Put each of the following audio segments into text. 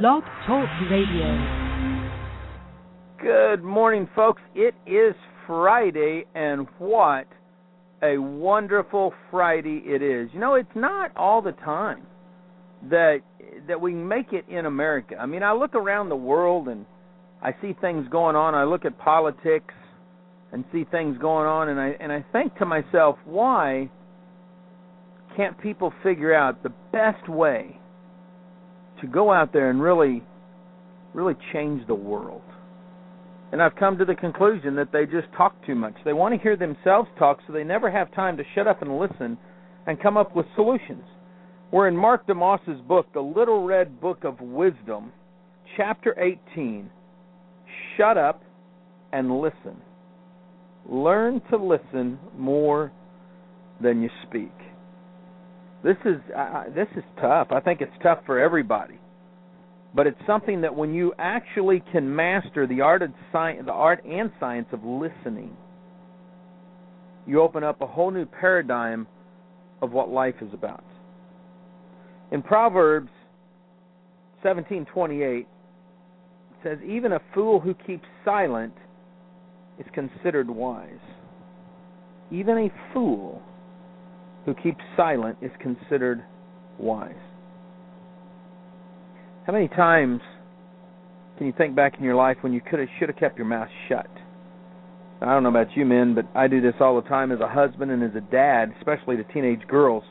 Blog Talk Radio. Good morning, folks. It is Friday, and what a wonderful Friday it is. You know, it's not all the time that that we make it in America. I mean, I look around the world and I see things going on. I look at politics and see things going on, and I and I think to myself, why can't people figure out the best way to go out there and really really change the world? And I've come to the conclusion that they just talk too much. They want to hear themselves talk, so they never have time to shut up and listen and come up with solutions. We're in Mark DeMoss's book, The Little Red Book of Wisdom, chapter 18. Shut up and listen. Learn to listen more than you speak. This is uh, this is tough. I think it's tough for everybody but it's something that when you actually can master the art of science, the art and science of listening, you open up a whole new paradigm of what life is about. In Proverbs 17:28 it says even a fool who keeps silent is considered wise. Even a fool who keeps silent is considered wise. How many times can you think back in your life when you could have should have kept your mouth shut? I don't know about you men, but I do this all the time as a husband and as a dad, especially to teenage girls.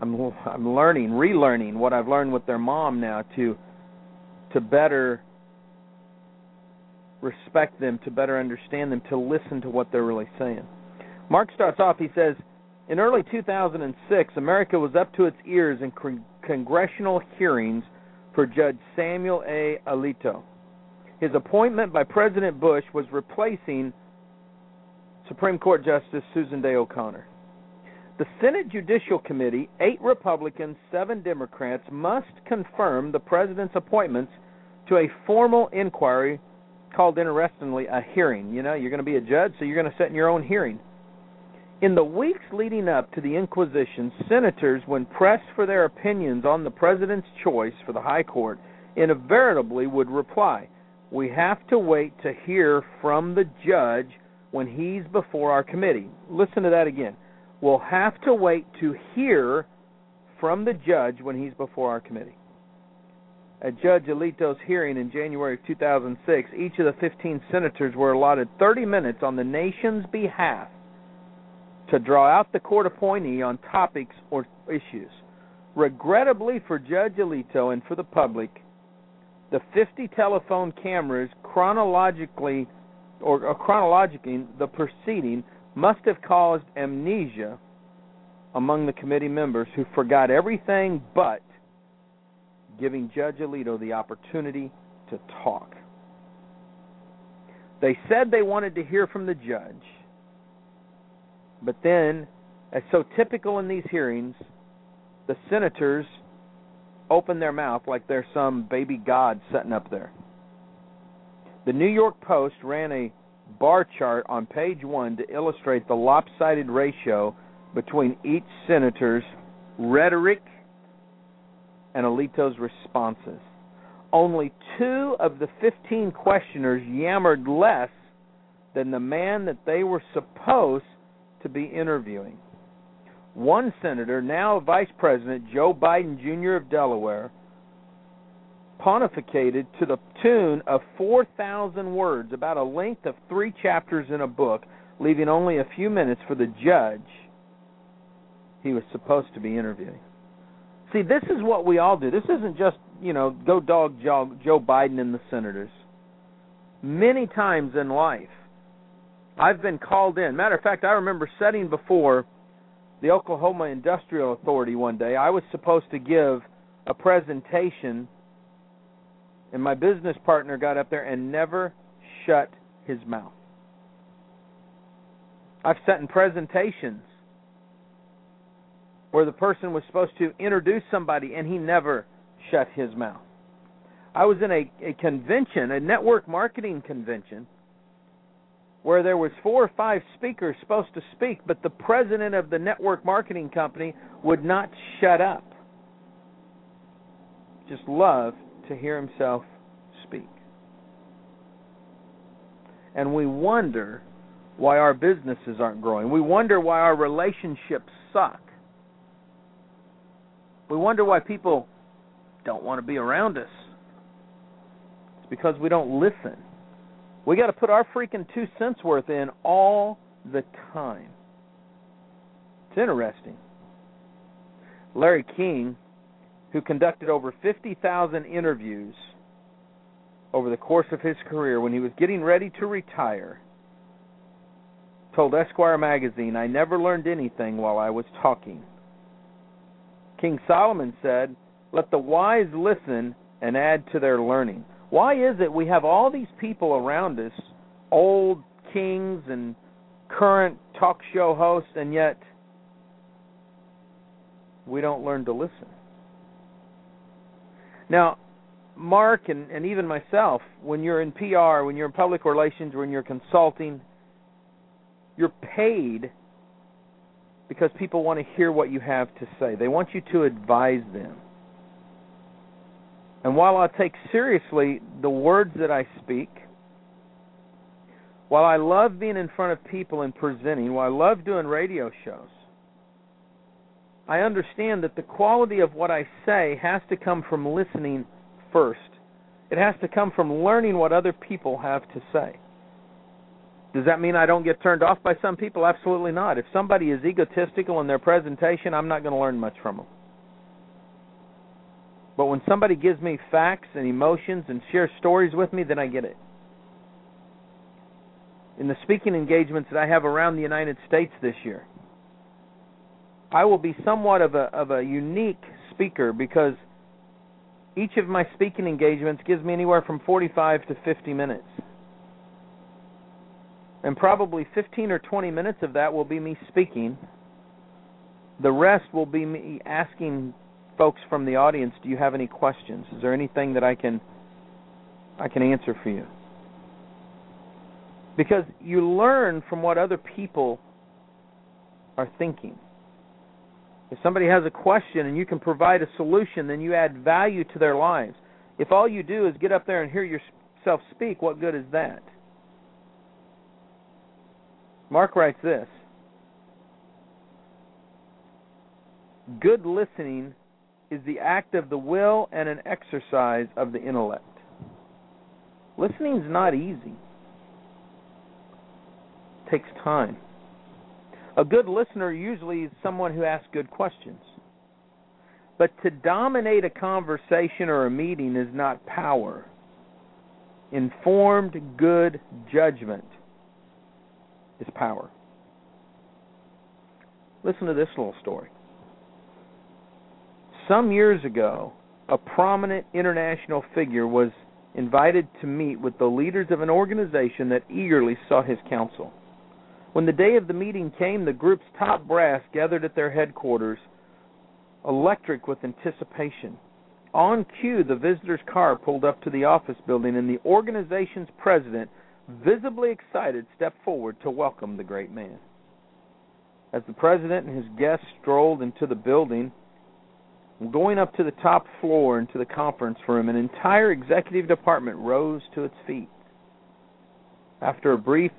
I'm I'm learning, relearning what I've learned with their mom now to to better respect them, to better understand them, to listen to what they're really saying. Mark starts off. He says, in early 2006, America was up to its ears in con- congressional hearings for Judge Samuel A. Alito. His appointment by President Bush was replacing Supreme Court Justice Susan Day O'Connor. The Senate Judicial Committee, eight Republicans, seven Democrats, must confirm the president's appointments to a formal inquiry called, interestingly, a hearing. You know, you're going to be a judge, so you're going to sit in your own hearing. In the weeks leading up to the Inquisition, senators, when pressed for their opinions on the president's choice for the High Court, invariably would reply, We have to wait to hear from the judge when he's before our committee. Listen to that again. We'll have to wait to hear from the judge when he's before our committee. At Judge Alito's hearing in January of 2006, each of the 15 senators were allotted 30 minutes on the nation's behalf to draw out the court appointee on topics or issues. Regrettably for Judge Alito and for the public, the 50 telephone cameras chronologically or, or chronologically the proceeding must have caused amnesia among the committee members who forgot everything but giving Judge Alito the opportunity to talk. They said they wanted to hear from the judge but then, as so typical in these hearings, the senators open their mouth like they're some baby god sitting up there. The New York Post ran a bar chart on page one to illustrate the lopsided ratio between each senator's rhetoric and Alito's responses. Only two of the 15 questioners yammered less than the man that they were supposed to be interviewing. One senator, now Vice President Joe Biden Jr. of Delaware, pontificated to the tune of 4,000 words, about a length of three chapters in a book, leaving only a few minutes for the judge he was supposed to be interviewing. See, this is what we all do. This isn't just, you know, go dog jog Joe Biden and the senators. Many times in life, I've been called in. Matter of fact, I remember sitting before the Oklahoma Industrial Authority one day. I was supposed to give a presentation, and my business partner got up there and never shut his mouth. I've sat in presentations where the person was supposed to introduce somebody and he never shut his mouth. I was in a, a convention, a network marketing convention, where there was four or five speakers supposed to speak, but the president of the network marketing company would not shut up. Just love to hear himself speak. And we wonder why our businesses aren't growing. We wonder why our relationships suck. We wonder why people don't want to be around us. It's because we don't listen. We got to put our freaking two cents worth in all the time. It's interesting. Larry King, who conducted over 50,000 interviews over the course of his career when he was getting ready to retire, told Esquire magazine, I never learned anything while I was talking. King Solomon said, Let the wise listen and add to their learning. Why is it we have all these people around us, old kings and current talk show hosts, and yet we don't learn to listen? Now, Mark and, and even myself, when you're in PR, when you're in public relations, when you're consulting, you're paid because people want to hear what you have to say. They want you to advise them. And while I take seriously the words that I speak, while I love being in front of people and presenting, while I love doing radio shows, I understand that the quality of what I say has to come from listening first. It has to come from learning what other people have to say. Does that mean I don't get turned off by some people? Absolutely not. If somebody is egotistical in their presentation, I'm not going to learn much from them. But when somebody gives me facts and emotions and shares stories with me, then I get it. In the speaking engagements that I have around the United States this year, I will be somewhat of a of a unique speaker because each of my speaking engagements gives me anywhere from 45 to 50 minutes. And probably 15 or 20 minutes of that will be me speaking. The rest will be me asking folks from the audience, do you have any questions? Is there anything that I can I can answer for you? Because you learn from what other people are thinking. If somebody has a question and you can provide a solution, then you add value to their lives. If all you do is get up there and hear yourself speak, what good is that? Mark writes this Good listening is the act of the will and an exercise of the intellect. Listening is not easy. It takes time. A good listener usually is someone who asks good questions. But to dominate a conversation or a meeting is not power. Informed, good judgment is power. Listen to this little story. Some years ago, a prominent international figure was invited to meet with the leaders of an organization that eagerly sought his counsel. When the day of the meeting came, the group's top brass gathered at their headquarters, electric with anticipation. On cue, the visitor's car pulled up to the office building, and the organization's president, visibly excited, stepped forward to welcome the great man. As the president and his guests strolled into the building, going up to the top floor into the conference room, an entire executive department rose to its feet. After a brief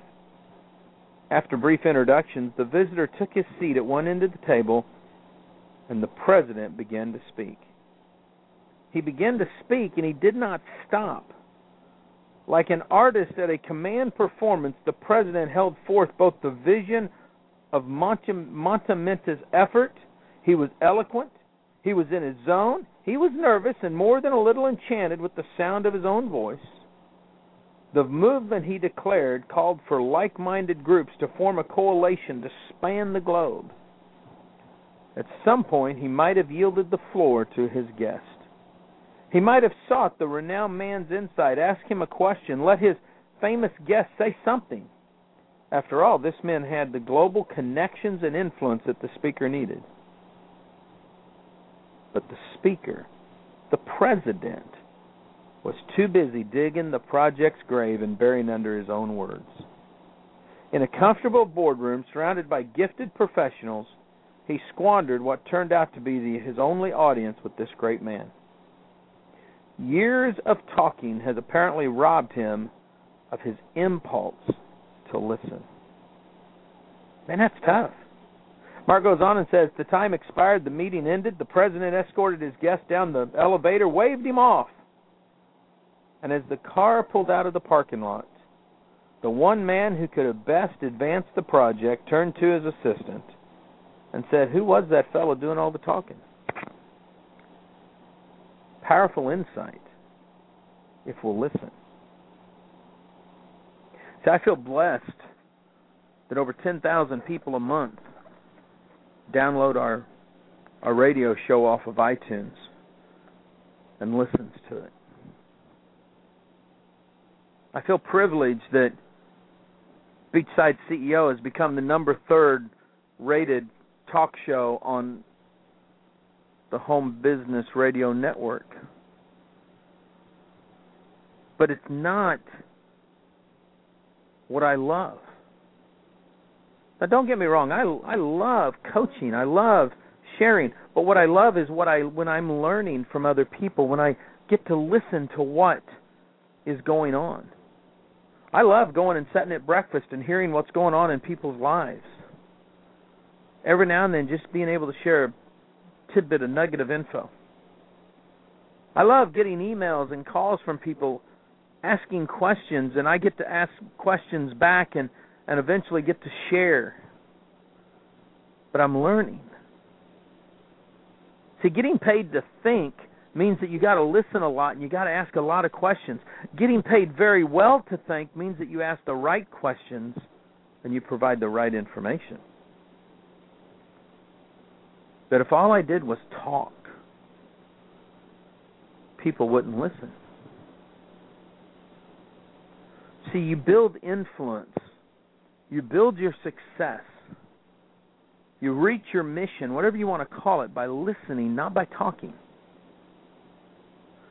after brief introductions, the visitor took his seat at one end of the table, and the president began to speak. He began to speak, and he did not stop. Like an artist at a command performance, the president held forth both the vision of Montementa's effort. He was eloquent. He was in his zone. He was nervous and more than a little enchanted with the sound of his own voice. The movement, he declared, called for like minded groups to form a coalition to span the globe. At some point, he might have yielded the floor to his guest. He might have sought the renowned man's insight, asked him a question, let his famous guest say something. After all, this man had the global connections and influence that the speaker needed. But the speaker, the president, was too busy digging the project's grave and burying under his own words. In a comfortable boardroom surrounded by gifted professionals, he squandered what turned out to be the, his only audience with this great man. Years of talking has apparently robbed him of his impulse to listen. Man, that's tough. Mark goes on and says, The time expired, the meeting ended, the president escorted his guest down the elevator, waved him off. And as the car pulled out of the parking lot, the one man who could have best advanced the project turned to his assistant and said, Who was that fellow doing all the talking? Powerful insight if we'll listen. See, I feel blessed that over 10,000 people a month download our our radio show off of iTunes and listens to it. I feel privileged that Beachside CEO has become the number third rated talk show on the home business radio network. But it's not what I love. Now don't get me wrong, I I love coaching. I love sharing. But what I love is what I when I'm learning from other people, when I get to listen to what is going on. I love going and sitting at breakfast and hearing what's going on in people's lives. Every now and then, just being able to share a tidbit, a nugget of info. I love getting emails and calls from people asking questions, and I get to ask questions back and, and eventually get to share. But I'm learning. See, getting paid to think means that you got to listen a lot and you got to ask a lot of questions. Getting paid very well to think means that you ask the right questions and you provide the right information. But if all I did was talk, people wouldn't listen. See, you build influence, you build your success, you reach your mission, whatever you want to call it, by listening, not by talking.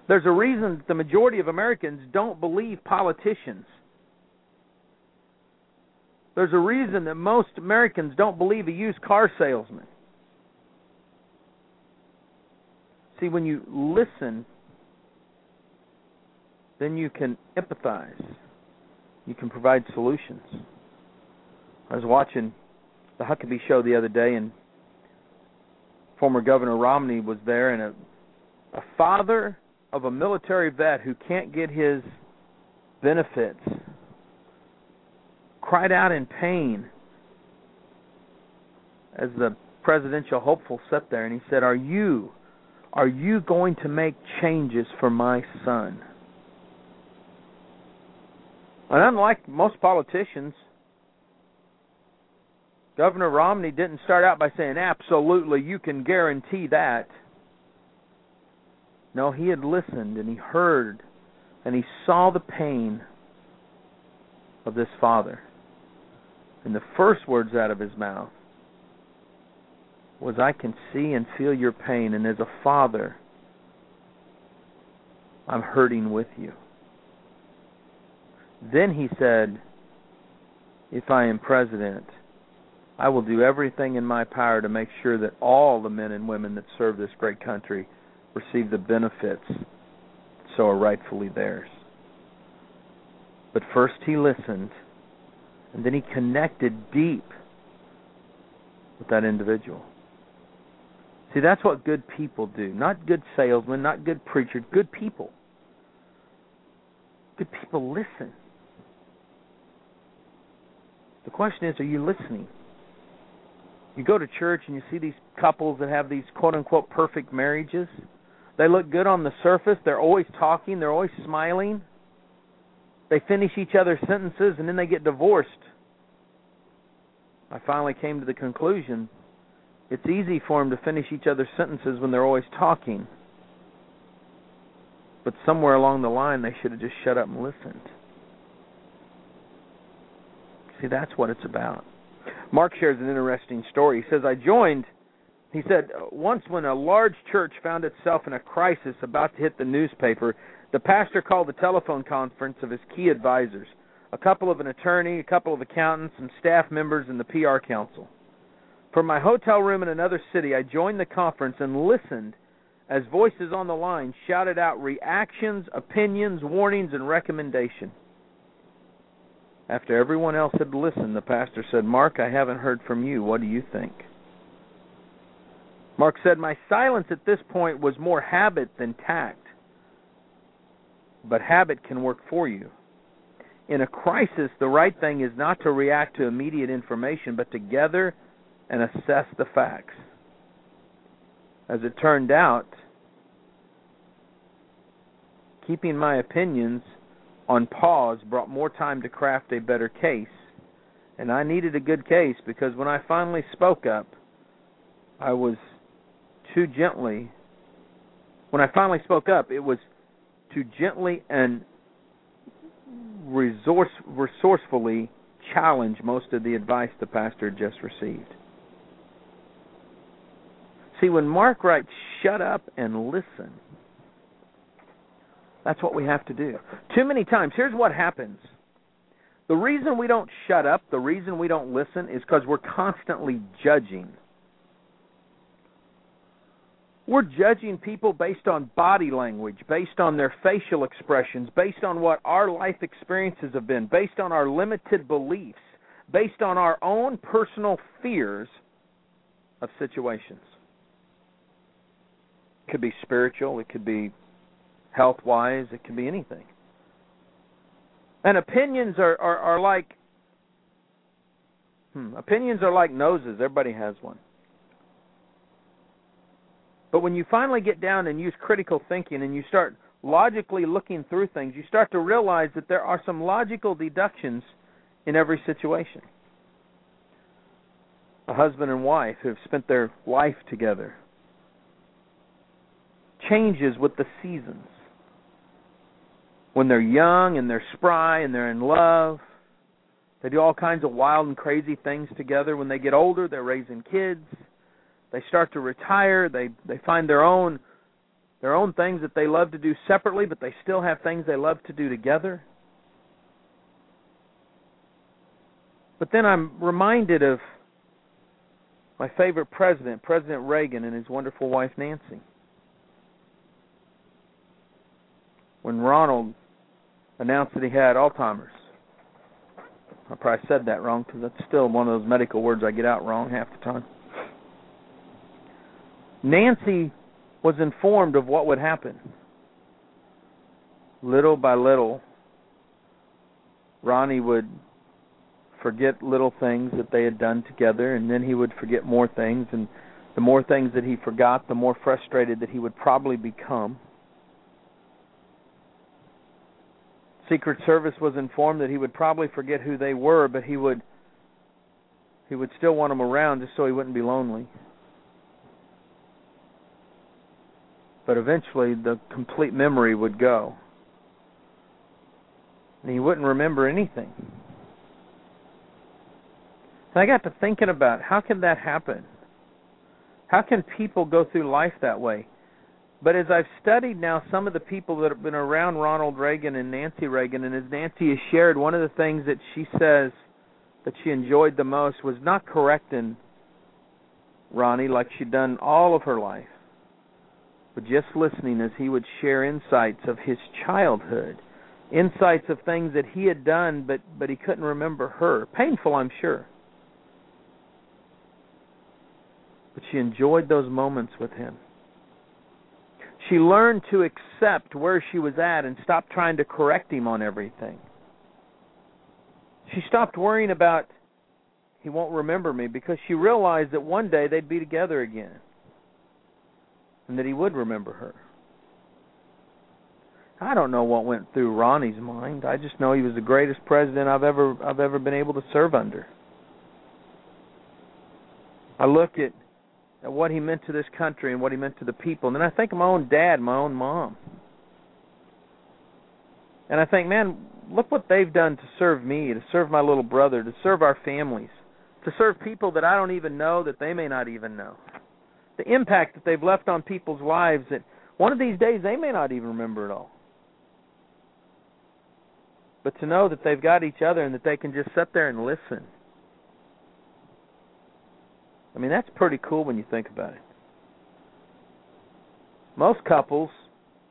There's a reason the majority of Americans don't believe politicians. There's a reason that most Americans don't believe a used car salesman. See, when you listen, then you can empathize. You can provide solutions. I was watching the Huckabee show the other day, and former Governor Romney was there, and a, a father of a military vet who can't get his benefits cried out in pain as the presidential hopeful sat there and he said, "Are you are you going to make changes for my son?" And unlike most politicians, Governor Romney didn't start out by saying, "Absolutely, you can guarantee that." No, he had listened and he heard and he saw the pain of this father. And the first words out of his mouth was, I can see and feel your pain, and as a father, I'm hurting with you. Then he said, If I am president, I will do everything in my power to make sure that all the men and women that serve this great country receive the benefits so are rightfully theirs. But first he listened, and then he connected deep with that individual. See, that's what good people do. Not good salesmen, not good preachers, good people. Good people listen. The question is, are you listening? You go to church and you see these couples that have these quote unquote perfect marriages. They look good on the surface. They're always talking. They're always smiling. They finish each other's sentences and then they get divorced. I finally came to the conclusion it's easy for them to finish each other's sentences when they're always talking. But somewhere along the line, they should have just shut up and listened. See, that's what it's about. Mark shares an interesting story. He says, I joined he said, once when a large church found itself in a crisis about to hit the newspaper, the pastor called a telephone conference of his key advisors, a couple of an attorney, a couple of accountants, some staff members, and the PR council. From my hotel room in another city, I joined the conference and listened as voices on the line shouted out reactions, opinions, warnings, and recommendation. After everyone else had listened, the pastor said, Mark, I haven't heard from you. What do you think? Mark said, My silence at this point was more habit than tact. But habit can work for you. In a crisis, the right thing is not to react to immediate information, but to gather and assess the facts. As it turned out, keeping my opinions on pause brought more time to craft a better case. And I needed a good case because when I finally spoke up, I was too gently. When I finally spoke up, it was too gently and resource, resourcefully challenge most of the advice the pastor had just received. See, when Mark writes, shut up and listen, that's what we have to do. Too many times, here's what happens. The reason we don't shut up, the reason we don't listen, is because we're constantly judging. We're judging people based on body language, based on their facial expressions, based on what our life experiences have been, based on our limited beliefs, based on our own personal fears of situations. It could be spiritual, it could be health wise, it can be anything. And opinions are, are, are like hmm, opinions are like noses, everybody has one. But when you finally get down and use critical thinking and you start logically looking through things, you start to realize that there are some logical deductions in every situation. A husband and wife who have spent their life together changes with the seasons when they're young and they're spry and they're in love. They do all kinds of wild and crazy things together. When they get older, they're raising kids. They start to retire. They they find their own their own things that they love to do separately, but they still have things they love to do together. But then I'm reminded of my favorite president, President Reagan, and his wonderful wife Nancy. When Ronald announced that he had Alzheimer's. I probably said that wrong because that's still one of those medical words I get out wrong half the time. Nancy was informed of what would happen. Little by little, Ronnie would forget little things that they had done together, and then he would forget more things, and the more things that he forgot, the more frustrated that he would probably become. Secret Service was informed that he would probably forget who they were, but he would he would still want them around just so he wouldn't be lonely. But eventually the complete memory would go. And he wouldn't remember anything. And I got to thinking about how can that happen? How can people go through life that way? But as I've studied now some of the people that have been around Ronald Reagan and Nancy Reagan, and as Nancy has shared, one of the things that she says that she enjoyed the most was not correcting Ronnie like she'd done all of her life, but just listening as he would share insights of his childhood, insights of things that he had done, but but he couldn't remember her. Painful, I'm sure. But she enjoyed those moments with him. She learned to accept where she was at and stop trying to correct him on everything. She stopped worrying about he won't remember me because she realized that one day they'd be together again and that he would remember her. I don't know what went through Ronnie's mind. I just know he was the greatest president I've ever I've ever been able to serve under. I look at at what he meant to this country and what he meant to the people. And then I think of my own dad, my own mom. And I think, man, look what they've done to serve me, to serve my little brother, to serve our families, to serve people that I don't even know, that they may not even know. The impact that they've left on people's lives that one of these days they may not even remember it all. But to know that they've got each other and that they can just sit there and listen I mean, that's pretty cool when you think about it. most couples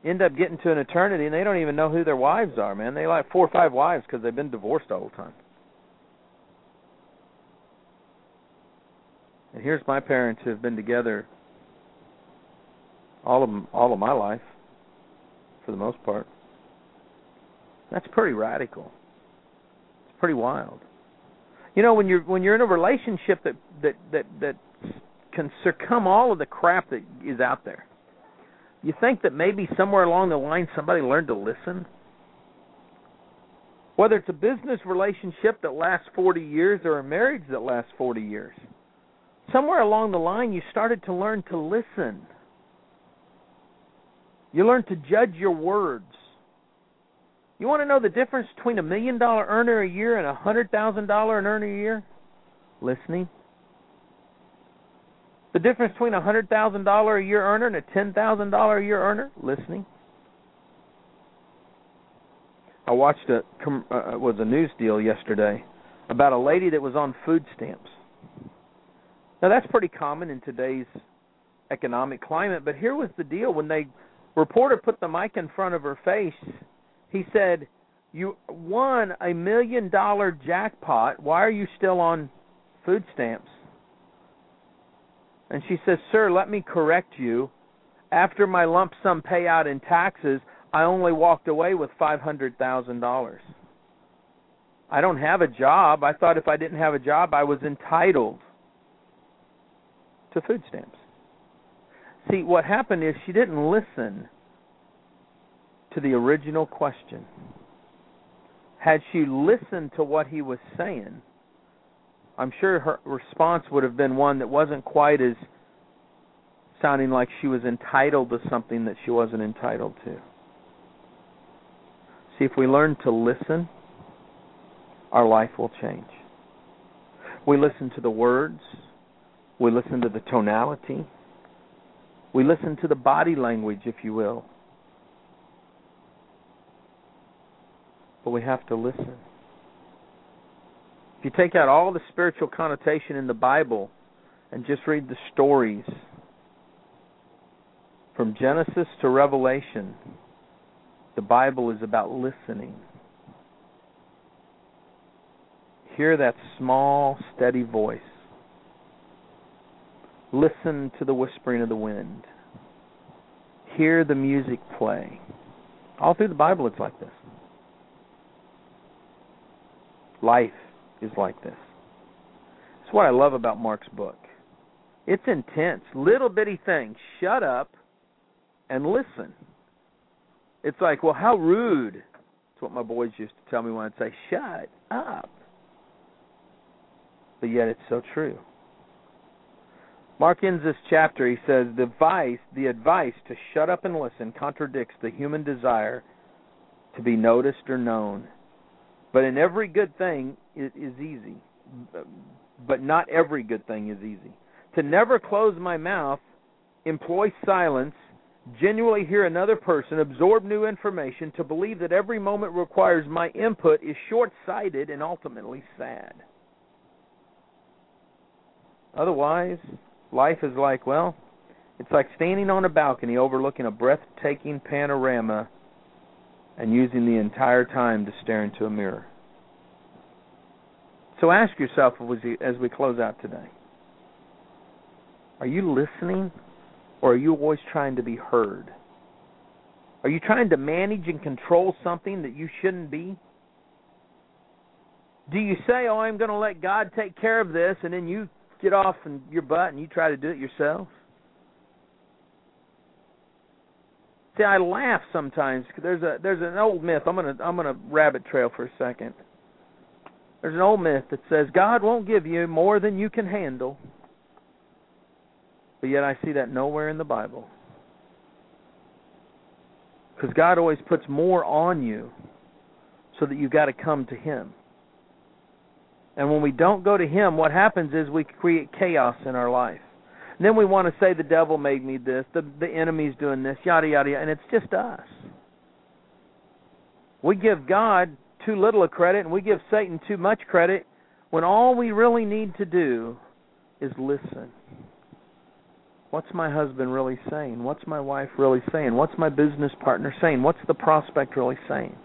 end up getting to an eternity and they don't even know who their wives are, man. They like four or five wives because they've been divorced all the time. And here's my parents who have been together all of them, all of my life, for the most part. That's pretty radical. It's pretty wild. You know, when you're when you're in a relationship that that that that can succumb all of the crap that is out there, you think that maybe somewhere along the line somebody learned to listen? Whether it's a business relationship that lasts 40 years or a marriage that lasts 40 years, somewhere along the line you started to learn to listen. You learn to judge your words. You want to know the difference between a million dollar earner a year and a hundred thousand dollar earner a year? Listening. The difference between a hundred thousand dollar a year earner and a ten thousand dollar a year earner? Listening. I watched a uh, was a news deal yesterday about a lady that was on food stamps. Now that's pretty common in today's economic climate, but here was the deal when they reporter put the mic in front of her face. He said, "You won a million dollar jackpot. Why are you still on food stamps?" And she says, Sir, let me correct you. After my lump sum payout in taxes, I only walked away with $500,000. I don't have a job. I thought if I didn't have a job, I was entitled to food stamps. See, what happened is she didn't listen to the original question. Had she listened to what he was saying, I'm sure her response would have been one that wasn't quite as sounding like she was entitled to something that she wasn't entitled to. See, if we learn to listen, our life will change. We listen to the words, we listen to the tonality, we listen to the body language, if you will. But we have to listen. If you take out all the spiritual connotation in the Bible and just read the stories from Genesis to Revelation, the Bible is about listening. Hear that small, steady voice. Listen to the whispering of the wind. Hear the music play. All through the Bible, it's like this. Life is like this. That's what I love about Mark's book. It's intense, little bitty things. Shut up and listen. It's like, well, how rude. That's what my boys used to tell me when I'd say, shut up. But yet it's so true. Mark ends this chapter. He says, the advice, the advice to shut up and listen contradicts the human desire to be noticed or known. But in every good thing is, is easy. But not every good thing is easy. To never close my mouth, employ silence, genuinely hear another person, absorb new information, to believe that every moment requires my input is short sighted and ultimately sad. Otherwise, life is like, well, it's like standing on a balcony overlooking a breathtaking panorama and using the entire time to stare into a mirror. So ask yourself as we close out today are you listening or are you always trying to be heard? Are you trying to manage and control something that you shouldn't be? Do you say, "Oh, I'm going to let God take care of this," and then you get off in your butt and you try to do it yourself? See, I laugh sometimes. There's a there's an old myth. I'm gonna I'm gonna rabbit trail for a second. There's an old myth that says God won't give you more than you can handle. But yet I see that nowhere in the Bible. Because God always puts more on you so that you've got to come to Him. And when we don't go to Him, what happens is we create chaos in our life. Then we want to say the devil made me this, the the enemy's doing this, yada yada yada, and it's just us. We give God too little a credit and we give Satan too much credit when all we really need to do is listen. What's my husband really saying? What's my wife really saying? What's my business partner saying? What's the prospect really saying?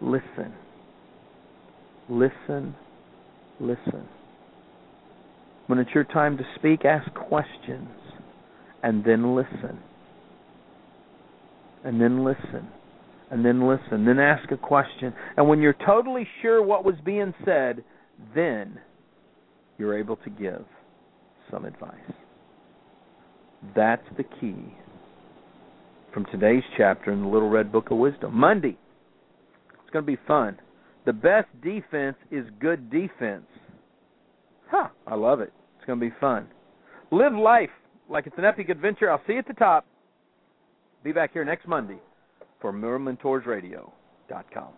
Listen. Listen. Listen. When it's your time to speak, ask questions and then listen. And then listen. And then listen. Then ask a question. And when you're totally sure what was being said, then you're able to give some advice. That's the key from today's chapter in the Little Red Book of Wisdom. Monday. It's going to be fun. The best defense is good defense. Huh, I love it. It's going to be fun. Live life like it's an epic adventure. I'll see you at the top. Be back here next Monday for MoreMentorsRadio.com.